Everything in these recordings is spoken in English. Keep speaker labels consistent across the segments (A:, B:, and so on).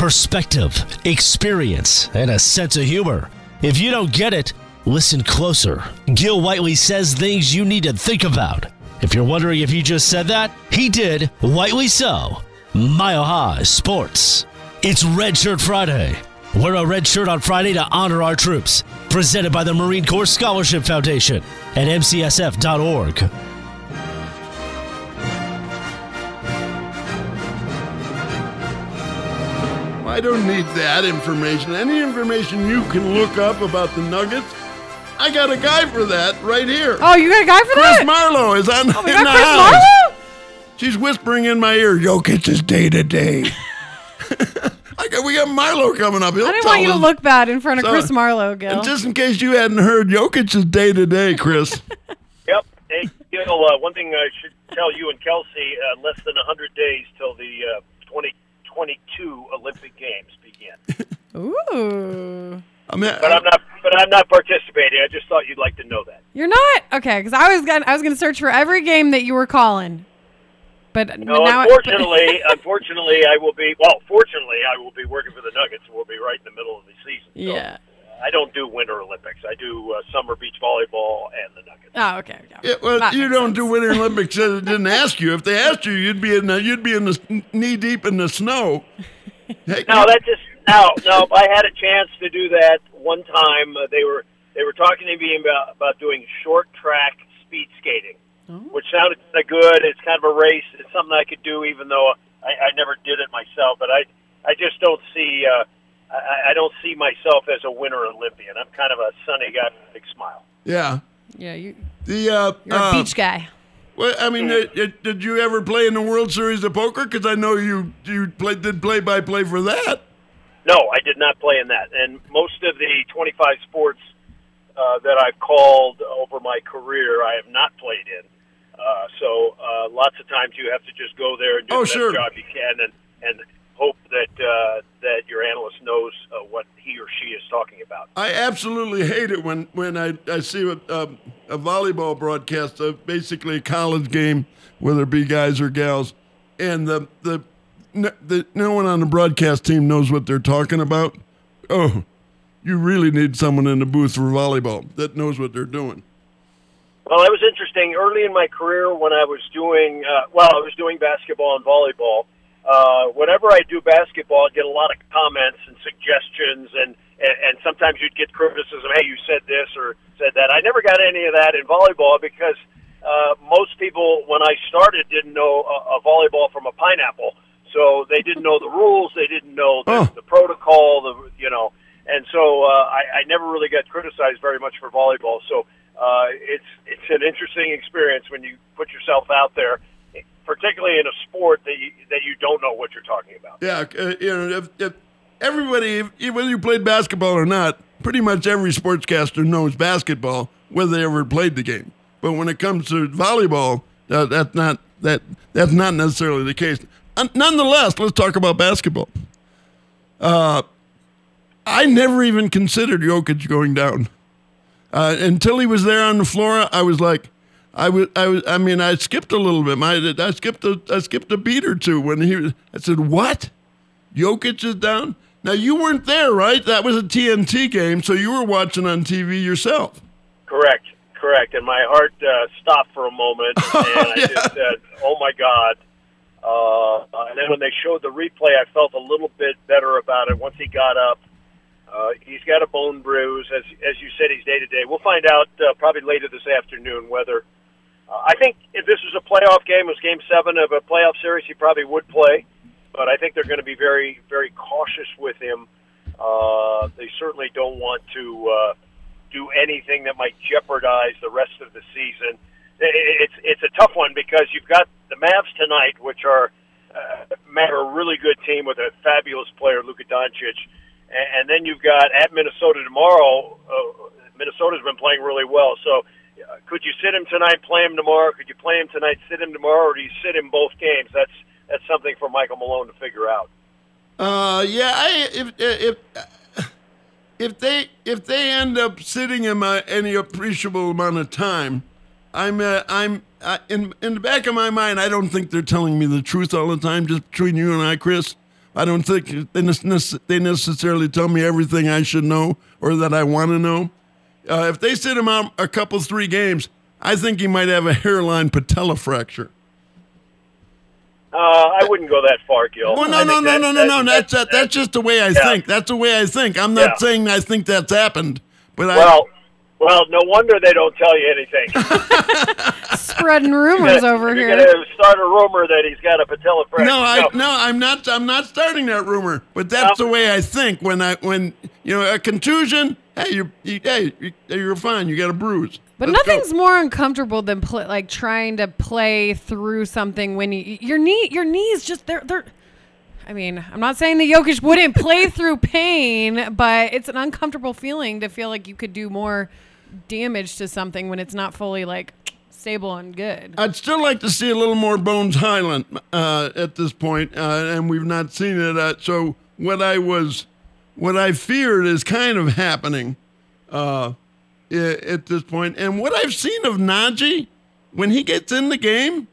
A: perspective, experience, and a sense of humor. If you don't get it, listen closer. Gil Whiteley says things you need to think about. If you're wondering if he just said that, he did, Whiteley so. Mile High Sports. It's Red Shirt Friday. Wear a red shirt on Friday to honor our troops. Presented by the Marine Corps Scholarship Foundation at mcsf.org.
B: I don't need that information. Any information you can look up about the Nuggets, I got a guy for that right here.
C: Oh, you got a guy for
B: Chris
C: that?
B: Chris Marlowe is on
C: oh, we
B: in
C: got
B: the
C: Chris
B: house.
C: Marlowe?
B: She's whispering in my ear, Jokic is day to day. I got, we got Marlowe coming up. He'll
C: I didn't
B: tell
C: want you to
B: us.
C: look bad in front of
B: So-
C: Chris Marlowe, Gil.
B: And just in case you hadn't heard, Jokic is day to day, Chris.
D: Yep. Hey, Gil, uh, one thing I should tell you and Kelsey, uh, less than 100 days till the uh, 2022 Olympic Games begin.
C: Ooh.
B: I mean,
D: But I'm not but I'm not participating. I just thought you'd like to know that.
C: You're not? Okay, because I was gonna I was gonna search for every game that you were calling. But
D: No,
C: now
D: unfortunately, unfortunately, I will be. Well, fortunately, I will be working for the Nuggets. and We'll be right in the middle of the season. So
C: Yeah.
D: I don't do Winter Olympics. I do uh, summer beach volleyball and the Nuggets.
C: Oh, okay. okay.
B: Yeah, well,
C: That
B: you don't
C: sense.
B: do Winter Olympics. uh, It didn't ask you. If they asked you, you'd be in the, you'd be in the knee deep in the snow. Hey,
D: No, that just no, no. I had a chance to do that one time. Uh, they were they were talking to me about about doing short track speed skating, which sounded kind of good. It's kind of a race. It's something I could do, even though I, I never did it myself. But I I just don't see. Uh, I, I don't see myself as a winter Olympian. I'm kind of a sunny guy with a big smile.
B: yeah.
C: Yeah, you
B: The uh,
C: you're a
B: uh,
C: beach guy.
B: Well, I mean, uh, uh, did you ever play in the World Series of Poker? Because I know you you play, did play by play for that.
D: No, I did not play in that. And most of the 25 sports uh, that I've called over my career, I have not played in. Uh, so uh, lots of times you have to just go there and do
B: Oh,
D: the
B: sure.
D: best job you can, and and hope that uh, that your analyst knows uh, what he or she is talking about.
B: I absolutely hate it when when I I see a, a, a volleyball broadcast, uh, basically a college game, whether it be guys or gals, and the the. No, the, no one on the broadcast team knows what they're talking about. Oh, you really need someone in the booth for volleyball that knows what they're doing.
D: Well, it was interesting. Early in my career, when I was doing uh, well, I was doing basketball and volleyball. Uh, whenever I do basketball, I get a lot of comments and suggestions, and, and and sometimes you'd get criticism. Hey, you said this or said that. I never got any of that in volleyball because uh, most people, when I started, didn't know a, a volleyball from a pineapple. So they didn't know the rules. They didn't know the,
B: Oh.
D: the protocol. The you know, and so uh, I, I never really got criticized very much for volleyball. So uh, it's it's an interesting experience when you put yourself out there, particularly in a sport that you, that you don't know what you're talking about.
B: Yeah, uh, you know, if, if everybody, whether you played basketball or not, pretty much every sportscaster knows basketball, whether they ever played the game. But when it comes to volleyball, uh, that's not that that's not necessarily the case. Nonetheless, let's talk about basketball. Uh, I never even considered Jokic going down uh, until he was there on the floor. I was like, I was, I was, I mean, I skipped a little bit. My, I skipped a, I skipped a beat or two when he. was- I said, "What? Jokic is down." Now you weren't there, right? That was a TNT game, so you were watching on TV yourself.
D: Correct, correct. And my heart uh, stopped for a moment, and I
B: yeah.
D: just said, "Oh my God!" Uh, and then when they showed the replay, I felt a little bit better about it. Once he got up, uh, he's got a bone bruise, as as you said, he's day to day. We'll find out uh, probably later this afternoon whether. Uh, I think if this was a playoff game, it was Game Seven of a playoff series, he probably would play. But I think they're going to be very, very cautious with him. Uh, they certainly don't want to uh, do anything that might jeopardize the rest of the season. It's it's a tough one because you've got the Mavs tonight, which are uh, Mavs are a really good team with a fabulous player, Luka Doncic, and, then you've got at Minnesota tomorrow. Uh, Minnesota's been playing really well, so. uh, Could you sit him tonight, play him tomorrow? Could you play him tonight, sit him tomorrow, or do you sit him both games? That's that's something for Michael Malone to figure out.
B: Uh, yeah, I, if if if they if they end up sitting him uh, any appreciable amount of time, I'm uh, I'm uh, in in the back of my mind. I don't think they're telling me the truth all the time. Just between you and I, Chris, I don't think they, nece- they necessarily tell me everything I should know or that I want to know. Uh, if they sit him out a couple three games, I think he might have a hairline patella fracture.
D: Uh, I wouldn't go that far, Gil.
B: Well, no, no, no,
D: that-
B: no, no, no.
D: that-
B: That's
D: that-
B: that, that's just the way I
D: Yeah.
B: think. That's the way I think. I'm not
D: Yeah.
B: saying I think that's happened, but I.
D: Well, well, no wonder they don't tell you anything.
C: Spreading rumors over
D: You're
C: here.
D: gonna start a rumor that he's got a patella fracture.
B: No, I no, I'm not. I'm not starting that rumor. But that's
D: No.
B: the way I think when I when you know a contusion. Hey, you, you hey, you, you're fine. You got a bruise.
C: But
B: Let's go.
C: nothing's more uncomfortable than pl- like trying to play through something when you, your knee your knees just they're they're. I mean, I'm not saying the Jokic wouldn't play through pain, but it's an uncomfortable feeling to feel like you could do more damage to something when it's not fully like stable and good.
B: I'd still like to see a little more Bones Hyland uh, at this point, uh, and we've not seen it. Uh, so what I was, what I feared is kind of happening uh, at this point. And what I've seen of Nnaji, when he gets in the game,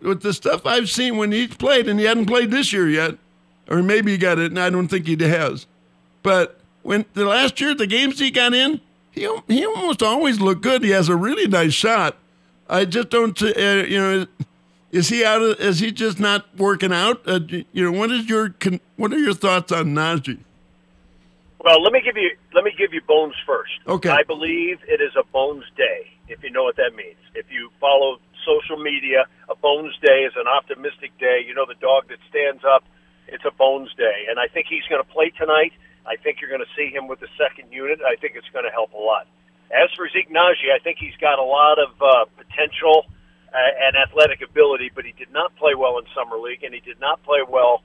B: with the stuff I've seen when he's played, and he hadn't played this year yet, or maybe he got it, and I don't think he has. But when the last year, the games he got in, he he almost always looked good. He has a really nice shot. I just don't, uh, you know, is he out of? Is he just not working out? Uh, you know, what is your what are your thoughts on Nnaji?
D: Well, let me give you let me give you bones first.
B: Okay.
D: I believe it is a bones day, if you know what that means. If you follow social media, a bones day is an optimistic day. You know the dog that stands up, it's a bones day. And I think he's going to play tonight. I think you're going to see him with the second unit. I think it's going to help a lot. As for Zeke Nnaji, I think he's got a lot of uh, potential uh, and athletic ability, but he did not play well in summer league, and he did not play well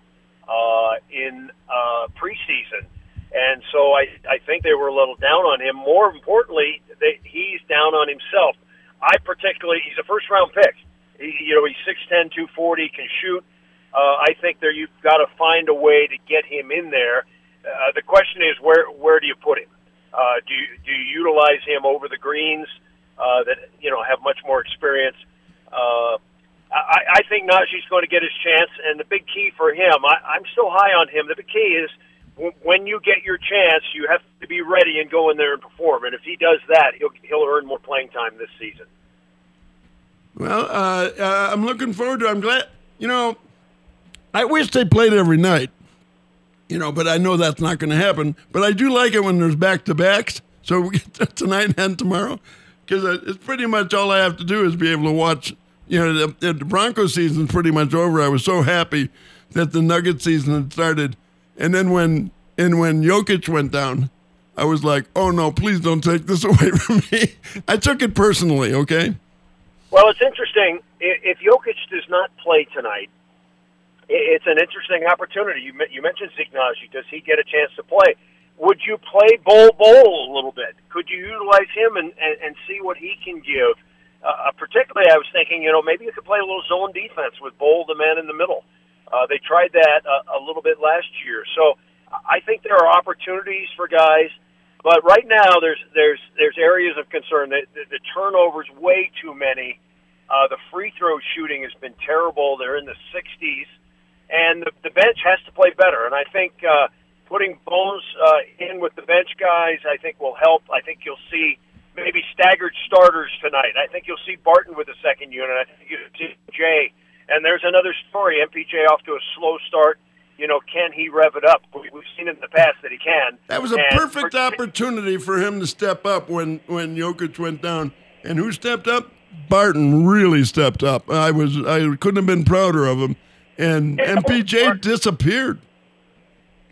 D: uh, in uh, preseason. And so I, I think they were a little down on him. More importantly, they, he's down on himself. I particularly, he's a first round pick. He, you know, he's 6'10", 240, can shoot. Uh, I think there you've got to find a way to get him in there. Uh, the question is where where do you put him? Uh, do you, do you utilize him over the greens uh, that you know have much more experience? Uh, I, I think Nnaji's going to get his chance, and the big key for him, I, I'm still high on him. The big key is w- when you get your chance, you have to be ready and go in there and perform. And if he does that, he'll he'll earn more playing time this season.
B: Well, uh, uh, I'm looking forward to. I'm glad. You know, I wish they played every night. You know, but I know that's not going to happen. But I do like it when there's back to backs. So we get tonight and tomorrow, because it's pretty much all I have to do is be able to watch. You know, the, the Broncos season's pretty much over. I was so happy that the Nugget season had started, and then when and when Jokic went down, I was like, oh no, please don't take this away from me. I took it personally. Okay.
D: Well, it's interesting. If Jokic does not play tonight, it's an interesting opportunity. You you mentioned Zeke Nnaji. Does he get a chance to play? Would you play Bol Bol a little bit? Could you utilize him and, and, and see what he can give? Uh, particularly, I was thinking, you know, maybe you could play a little zone defense with Bol, the man in the middle. Uh, they tried that a, a little bit last year, so I think there are opportunities for guys. But right now, there's there's there's areas of concern. The, the, the turnovers way too many. Uh, the free throw shooting has been terrible. They're in the 60s, and the, the bench has to play better. And I think uh, putting Bones uh, in with the bench guys, I think will help. I think you'll see maybe staggered starters tonight. I think you'll see Barton with the second unit. I think you'll see Jay. And there's another story. MPJ off to a slow start. You know, can he rev it up? We- We've seen in the past that he can.
B: That was a
D: And
B: perfect
D: for-
B: opportunity for him to step up when when Jokic went down. And who stepped up? Barton really stepped up. I was I couldn't have been prouder of him. And MPJ disappeared.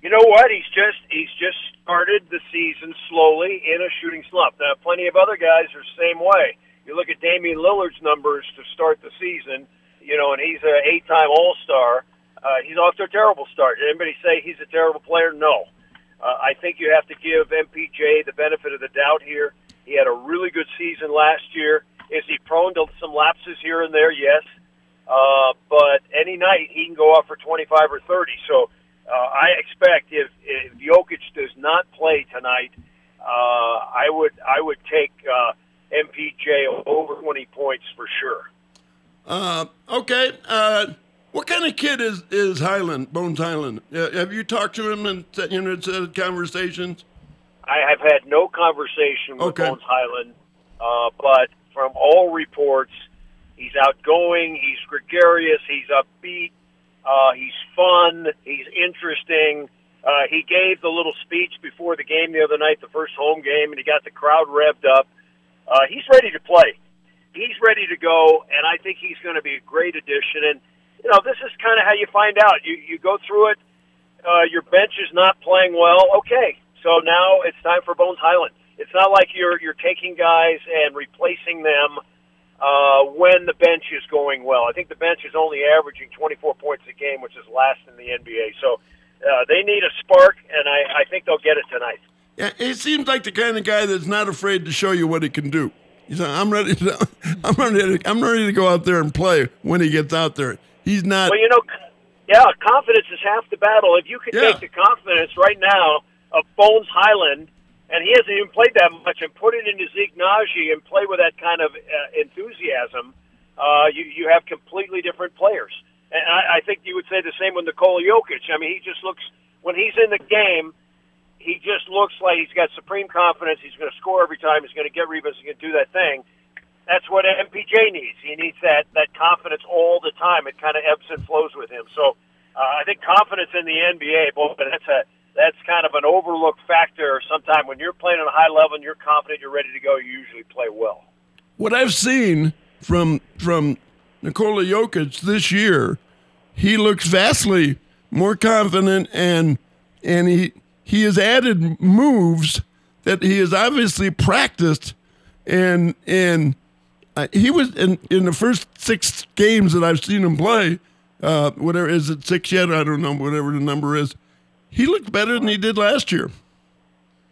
D: You know what? He's just he's just started the season slowly in a shooting slump. Now, plenty of other guys are the same way. You look at Damian Lillard's numbers to start the season, you know, and he's an eight-time All-Star. Uh, he's off to a terrible start. Did anybody say he's a terrible player? No. Uh, I think you have to give MPJ the benefit of the doubt here. He had a really good season last year. Is he prone to some lapses here and there? Yes. Uh, but any night he can go off for 25 or 30. So uh, I expect if, if Jokic does not play tonight, uh, I would I would take uh, MPJ over 20 points for sure.
B: Uh, okay. Uh, what kind of kid is is Hyland, Bones Hyland? Uh, have you talked to him and you know had conversations?
D: I have had no conversation with
B: Okay.
D: Bones Hyland, uh, but from all reports, he's outgoing, he's gregarious, he's upbeat, uh, he's fun, he's interesting. Uh, he gave the little speech before the game the other night, the first home game, and he got the crowd revved up. Uh, he's ready to play. He's ready to go, and I think he's going to be a great addition. And you know, this is kind of how you find out. You you go through it. Uh, your bench is not playing well. Okay, so now it's time for Bones Hyland. It's not like you're you're taking guys and replacing them uh, when the bench is going well. I think the bench is only averaging 24 points a game, which is last in the NBA. So uh, they need a spark, and I, I think they'll get it tonight.
B: Yeah, he seems like the kind of guy that's not afraid to show you what he can do. He's like, I'm ready to, I'm ready to, I'm ready to go out there and play when he gets out there. He's not.
D: Well, you know, yeah, confidence is half the battle. If you could
B: Yeah.
D: take the confidence right now of Bones Hyland, and he hasn't even played that much, and put it into Zeke Nnaji and play with that kind of uh, enthusiasm, uh, you you have completely different players. And I, I think you would say the same with Nikola Jokic. I mean, he just looks when he's in the game, he just looks like he's got supreme confidence. He's going to score every time. He's going to get rebounds. He's going to do that thing. That's what MPJ needs. He needs that that confidence all the time. It kind of ebbs and flows with him. So uh, I think confidence in the NBA, boy, that's a that's kind of an overlooked factor. Sometimes when you're playing at a high level and you're confident, you're ready to go. You usually play well.
B: what I've seen from from Nikola Jokic this year, he looks vastly more confident and and he he has added moves that he has obviously practiced and and uh, he was in in the first six games that I've seen him play. Uh, whatever is it six yet? I don't know. Whatever the number is, he looked better than he did last year.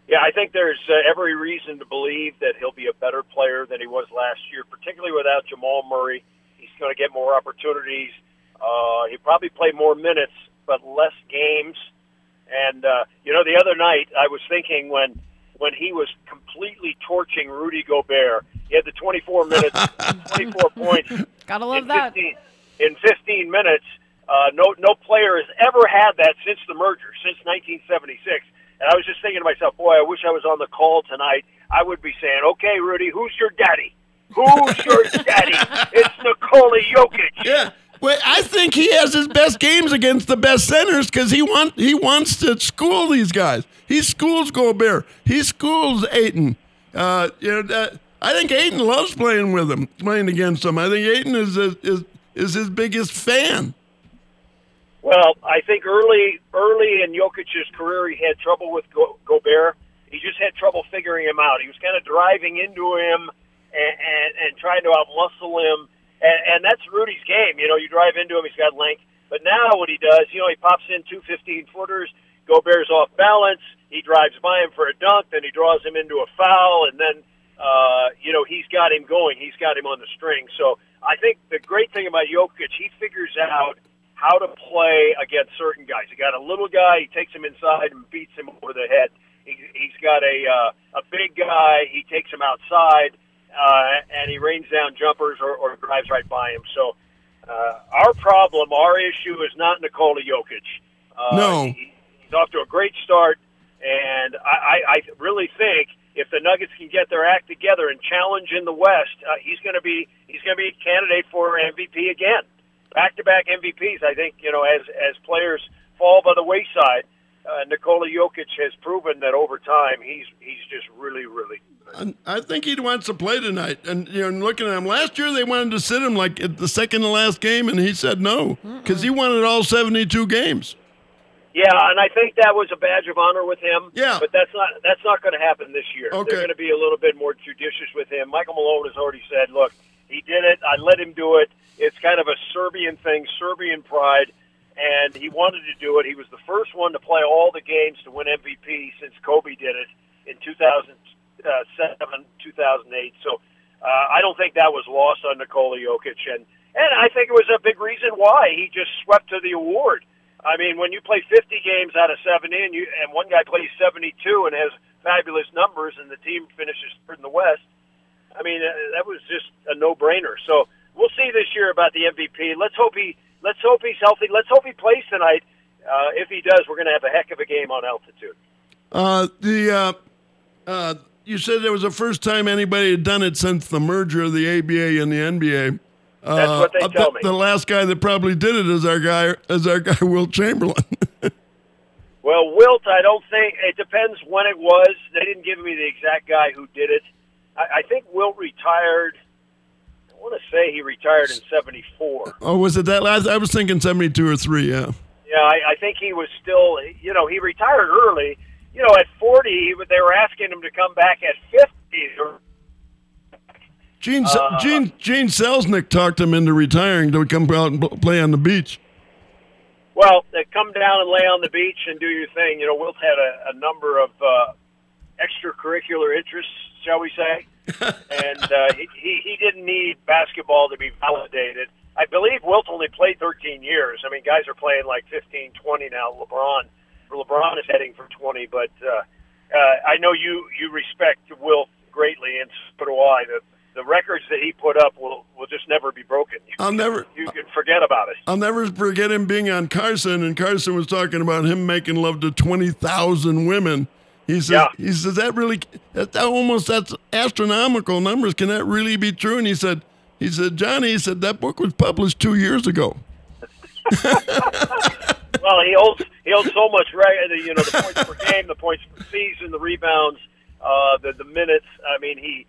D: Yeah, I think there's uh, every reason to believe that he'll be a better player than he was last year, particularly without Jamal Murray. He's going to get more opportunities. Uh, he'll probably play more minutes, but less games. And uh, you know, the other night I was thinking when when he was completely torching Rudy Gobert, he had the 24 minutes, 24 points
C: Gotta love
D: in
C: that.
D: 15, in 15 minutes. Uh, no, no player has ever had that since the merger, since 1976. And I was just thinking to myself, boy, I wish I was on the call tonight. I would be saying, okay, Rudy, who's your daddy? Who's your daddy? It's Nikola Jokic.
B: Yeah. Well, I think he has his best games against the best centers because he want he wants to school these guys. He schools Gobert. He schools Ayton. Uh, you know, that, I think Ayton loves playing with him, playing against him. I think Ayton is is is his biggest fan.
D: Well, I think early early in Jokic's career, he had trouble with Go- Gobert. He just had trouble figuring him out. He was kind of driving into him and, and, and trying to outmuscle him. And, and that's Rudy's game. You know, you drive into him, he's got length. But now what he does, you know, he pops in two 15 footers. Gobert's off balance. He drives by him for a dunk, then he draws him into a foul, and then, uh, you know, he's got him going. He's got him on the string. So I think the great thing about Jokic, he figures out how to play against certain guys. He got a little guy, he takes him inside and beats him over the head. He, he's got a uh, a big guy, he takes him outside, uh, and he rains down jumpers or, or drives right by him. So uh, our problem, our issue is not Nikola Jokic. Uh,
B: No.
D: he, he's off to a great start, and I, I, I really think if the Nuggets can get their act together and challenge in the West, uh, he's going to be he's going to be a candidate for MVP again. Back-to-back MVPs. I think you know as as players fall by the wayside, uh, Nikola Jokic has proven that over time he's he's just really really.
B: And I think he wants to play tonight. And you know, looking at him last year, they wanted to sit him like at the second to last game, and he said no because he wanted all seventy-two games.
D: Yeah, and I think that was a badge of honor with him.
B: Yeah.
D: But that's not that's not going to happen this year.
B: Okay.
D: They're going to be a little bit more judicious with him. Michael Malone has already said, "Look, he did it. I let him do it. It's kind of a Serbian thing, Serbian pride." And he wanted to do it. He was the first one to play all the games to win MVP since Kobe did it in 2007, 2008. So uh, I don't think that was lost on Nikola Jokic, and and I think it was a big reason why he just swept to the award. I mean, when you play 50 games out of 70, and you and one guy plays 72 and has fabulous numbers, and the team finishes third in the West. I mean, uh, that was just a no-brainer. So we'll see this year about the MVP. Let's hope he let's hope he's healthy. Let's hope he plays tonight. Uh, if he does, we're going to have a heck of a game on altitude.
B: Uh, the uh, uh, you said it was the first time anybody had done it since the merger of the ABA and the NBA. Uh,
D: That's what they
B: uh,
D: tell
B: the,
D: me.
B: The last guy that probably did it is our guy, is our guy Wilt Chamberlain.
D: Well, Wilt, I don't think it depends when it was. They didn't give me the exact guy who did it. I, I think Wilt retired. I want to say he retired in '74.
B: oh, was it that last? I was thinking seventy-two or three. Yeah.
D: Yeah, I, I think he was still. You know, he retired early. You know, at 40, he, they were asking him to come back at 50. Or,
B: Gene
D: Uh,
B: Gene Gene Selznick talked him into retiring to come out and play on the beach.
D: well, come down and lay on the beach and do your thing. You know, Wilt had a, a number of uh, extracurricular interests, shall we say, and uh, he, he didn't need basketball to be validated. I believe Wilt only played 13 years. I mean, guys are playing like 15, 20 now. LeBron, LeBron is heading for 20, but uh, uh, I know you you respect Wilt greatly, and so do I. The the records that he put up will will just never be broken. You,
B: I'll never
D: you can forget about it.
B: I'll never forget him being on Carson, and Carson was talking about him making love to twenty thousand women. He says,
D: Yeah.
B: he says that really, that, that almost that's astronomical numbers. Can that really be true? And he said, he said, Johnny, he said that book was published two years ago.
D: Well, he holds he holds so much right. You know, the points per game, the points per season, the rebounds, uh, the the minutes. I mean, he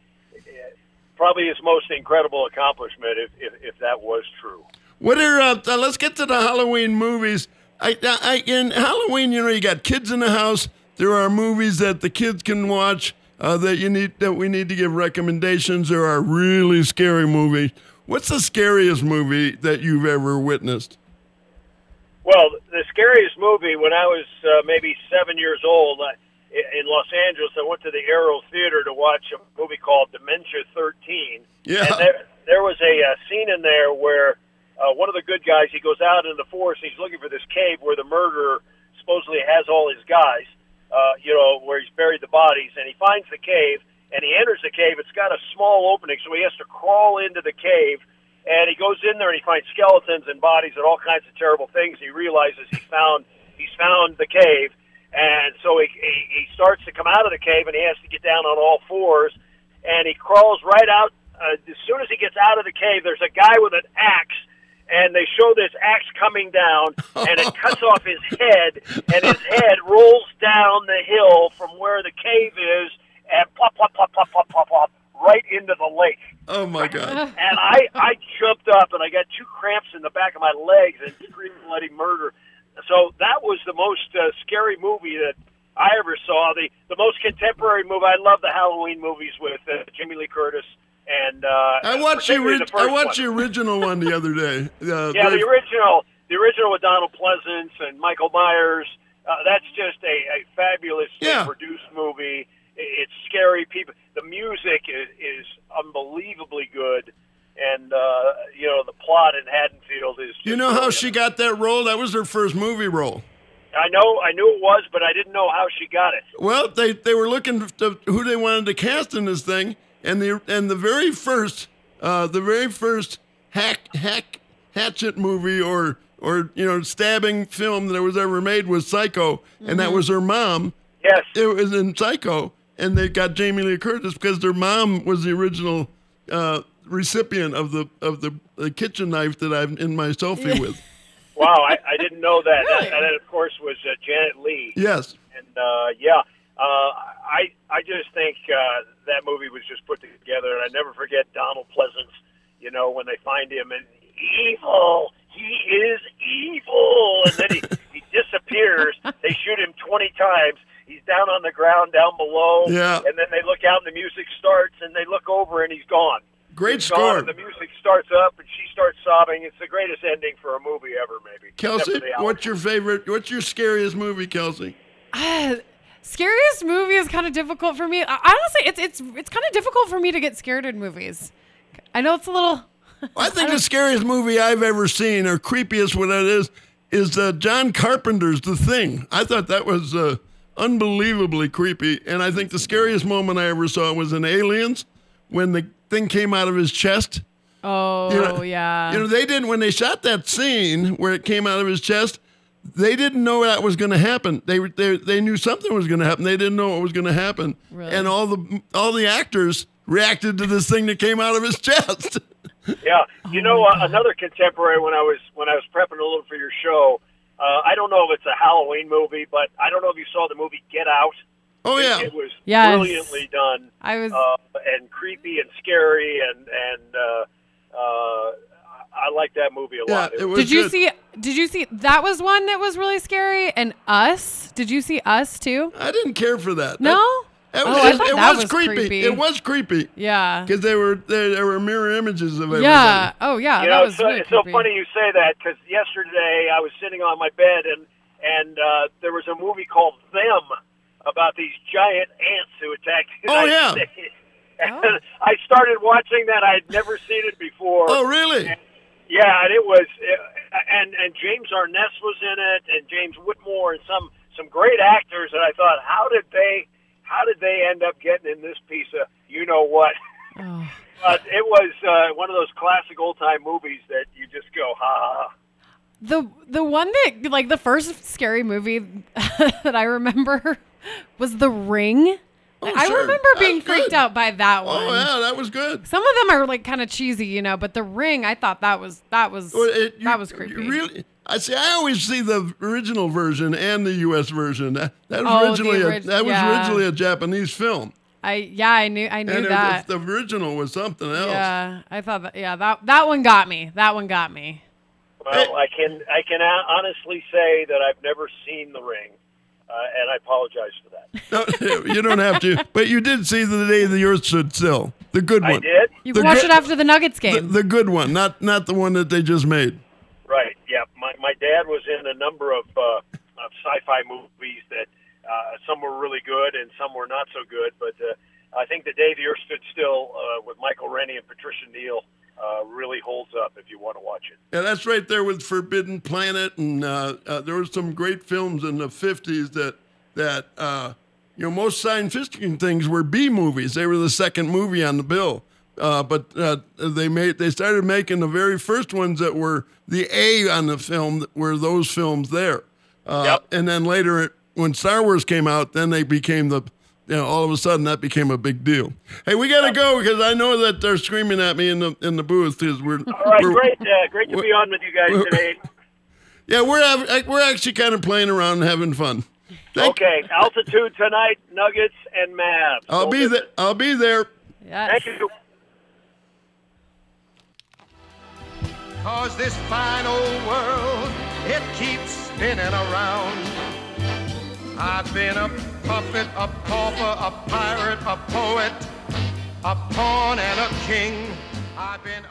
D: probably his most incredible accomplishment, if if, if that was true.
B: What are uh, uh, let's get to the Halloween movies. I, I in Halloween, you know, you got kids in the house. There are movies that the kids can watch uh, that you need that we need to give recommendations. There are really scary movies. What's the scariest movie that you've ever witnessed?
D: Well, the scariest movie when I was uh, maybe seven years old I, in Los Angeles, I went to the Arrow Theater to watch a movie called Dementia 13.
B: Yeah.
D: And there, there was a uh, scene in there where uh, one of the good guys, he goes out in the forest, and he's looking for this cave where the murderer supposedly has all his guys, uh, you know, where he's buried the bodies, and he finds the cave, and he enters the cave. It's got a small opening, so he has to crawl into the cave, and he goes in there and he finds skeletons and bodies and all kinds of terrible things. He realizes he's found he's found the cave, and so he, he he starts to come out of the cave, and he has to get down on all fours, and he crawls right out. Uh, as soon as he gets out of the cave, there's a guy with an axe, and they show this axe coming down, and it cuts off his head, and his head rolls down the hill from where the cave is, and plop plop plop plop plop plop plop right into the lake
B: Oh my God!
D: and I I jumped up and I got two cramps in the back of my legs and screamed bloody murder. So that was the most uh, scary movie that I ever saw. The the most contemporary movie. I love the Halloween movies with uh, Jamie Lee Curtis and uh,
B: I watched the, ori-
D: the
B: I watched
D: one.
B: the original one the other day. Uh,
D: Yeah,
B: very-
D: the original, the original with Donald Pleasence and Michael Myers. Uh, that's just a, a fabulously
B: Yeah.
D: produced movie. It's scary. People, the music is, is unbelievably good, and uh, you know the plot in Haddonfield is.
B: you know how
D: brilliant.
B: she got that role? That was her first movie role.
D: I know, I knew it was, but I didn't know how she got it.
B: Well, they, they were looking to who they wanted to cast in this thing, and the and the very first uh, the very first hack hack hatchet movie or or you know stabbing film that was ever made was Psycho, and that was her mom.
D: Yes,
B: It was in Psycho, and they got Jamie Lee Curtis because their mom was the original uh, recipient of the of the, the kitchen knife that I'm in my selfie with.
D: wow, I, I didn't know that. That, that of course, was uh, Janet Leigh.
B: Yes.
D: and uh, yeah, uh, I I just think uh, that movie was just put together, and I never forget Donald Pleasence. You know when they find him and evil, he is evil, and then he he disappears. They shoot him twenty times. He's down on the ground down below,
B: Yeah.
D: and then they look out, and the music starts, and they look over, and he's gone.
B: Great
D: He's gone,
B: score.
D: and the music starts up, and she starts sobbing. It's the greatest ending for a movie ever, maybe.
B: Kelsey, what's your favorite? What's your scariest movie, Kelsey?
C: Ah, scariest movie is kind of difficult for me. I- Honestly, it's it's it's kind of difficult for me to get scared in movies. I know it's a little.
B: I think the scariest movie I've ever seen, or creepiest what it is, is uh, John Carpenter's The Thing. I thought that was uh, unbelievably creepy, and I think the scariest moment I ever saw was in Aliens when the thing came out of his chest.
C: Oh
B: You know-
C: yeah.
B: You know, they didn't when they shot that scene where it came out of his chest. They didn't know that was going to happen. They, they they knew something was going to happen. They didn't know what was going to happen.
C: Really?
B: And all the all the actors reacted to this thing that came out of his chest.
D: Yeah, you
C: Oh
D: know uh, another contemporary when I was when I was prepping a little for your show. Uh, I don't know if it's a Halloween movie, but I don't know if you saw the movie Get Out.
B: oh
D: It-
B: yeah.
D: it, was
C: Yes.
D: brilliantly done
C: I was
D: uh, and creepy and scary, and and uh, uh, I like that movie a
B: Yeah,
D: lot.
B: it was
C: Did you
B: good.
C: see did you see that was one that was really scary and us? Did you see us too?
B: I didn't care for that.
C: No?
B: That, that was,
C: Oh, I
B: it, it
C: that
B: was,
C: was
B: creepy.
C: creepy.
B: It was creepy
C: Yeah.
B: because they were there, there were mirror images of everybody.
C: Yeah. Oh yeah,
D: you
C: that
D: know,
C: was
D: so,
C: really
D: it's so funny you say that because yesterday I was sitting on my bed and and uh, there was a movie called Them about these giant ants who attacked. the
B: Oh, yeah.
D: States. And
C: Oh.
D: I started watching that. I had never seen it before.
B: Oh really?
D: Yeah, and it was, and and James Arness was in it, and James Whitmore, and some some great actors. And I thought, how did they, how did they end up getting in this piece of you know what?
C: Oh.
D: But it was uh, one of those classic old time movies that you just go, ha.
C: The the one that like the first scary movie that I remember was The Ring.
B: Oh,
C: I
B: sure.
C: remember being
B: That's
C: freaked
B: good.
C: out by that oh, one.
B: Oh yeah, that was good.
C: Some of them are like kind of cheesy, you know, but The Ring, I thought that was that was
B: Well, it- you-
C: that was creepy.
B: Really, I see. I always see the original version and the U.S. version. That, that was
C: Oh,
B: originally
C: orig-
B: a, that was
C: yeah.
B: originally a Japanese film,
C: I yeah, I knew I knew
B: and it-
C: that.
B: the original was something else.
C: Yeah, I thought that. Yeah, that that one got me. That one got me.
D: Well, I can I can uh, honestly say that I've never seen The Ring, uh, and I apologize for that.
B: No, you don't have to, but you did see the day the Earth stood still, the good one.
D: I
B: one.
D: did.
C: You
B: The
C: watched
B: good-
C: it after the Nuggets game.
B: the good one, not not the one that they just made.
D: Right. Yeah. My my dad was in a number of uh, of sci-fi movies that uh, some were really good and some were not so good. But uh, I think the day the Earth stood still uh, with Michael Rennie and Patricia Neal uh, really holds up if you want to watch it.
B: Yeah, that's right there with Forbidden Planet, and uh, uh, there were some great films in the '50s that that uh, you know most science fiction things were B movies. They were the second movie on the bill, uh, but uh, they made they started making the very first ones that were the A on the film that were those films there, uh,
D: Yep.
B: and then later it, when Star Wars came out, then they became the you know, all of a sudden that became a big deal. Hey, we got to go because I know that they're screaming at me in the in the booth because we're
D: All right.
B: we're,
D: Great. Uh, great to be on with you guys today.
B: yeah, we're hav- we're actually kind of playing around and having fun. Thank-
D: Okay. Altitude tonight. Nuggets and Mavs.
B: I'll
D: Don't
B: be there.
D: it.
B: I'll be there.
C: Yes.
D: Thank you.
E: Cause this fine old world, it keeps spinning around. I've been a puppet, a pauper, a pirate, a poet, a pawn, and a king. I've been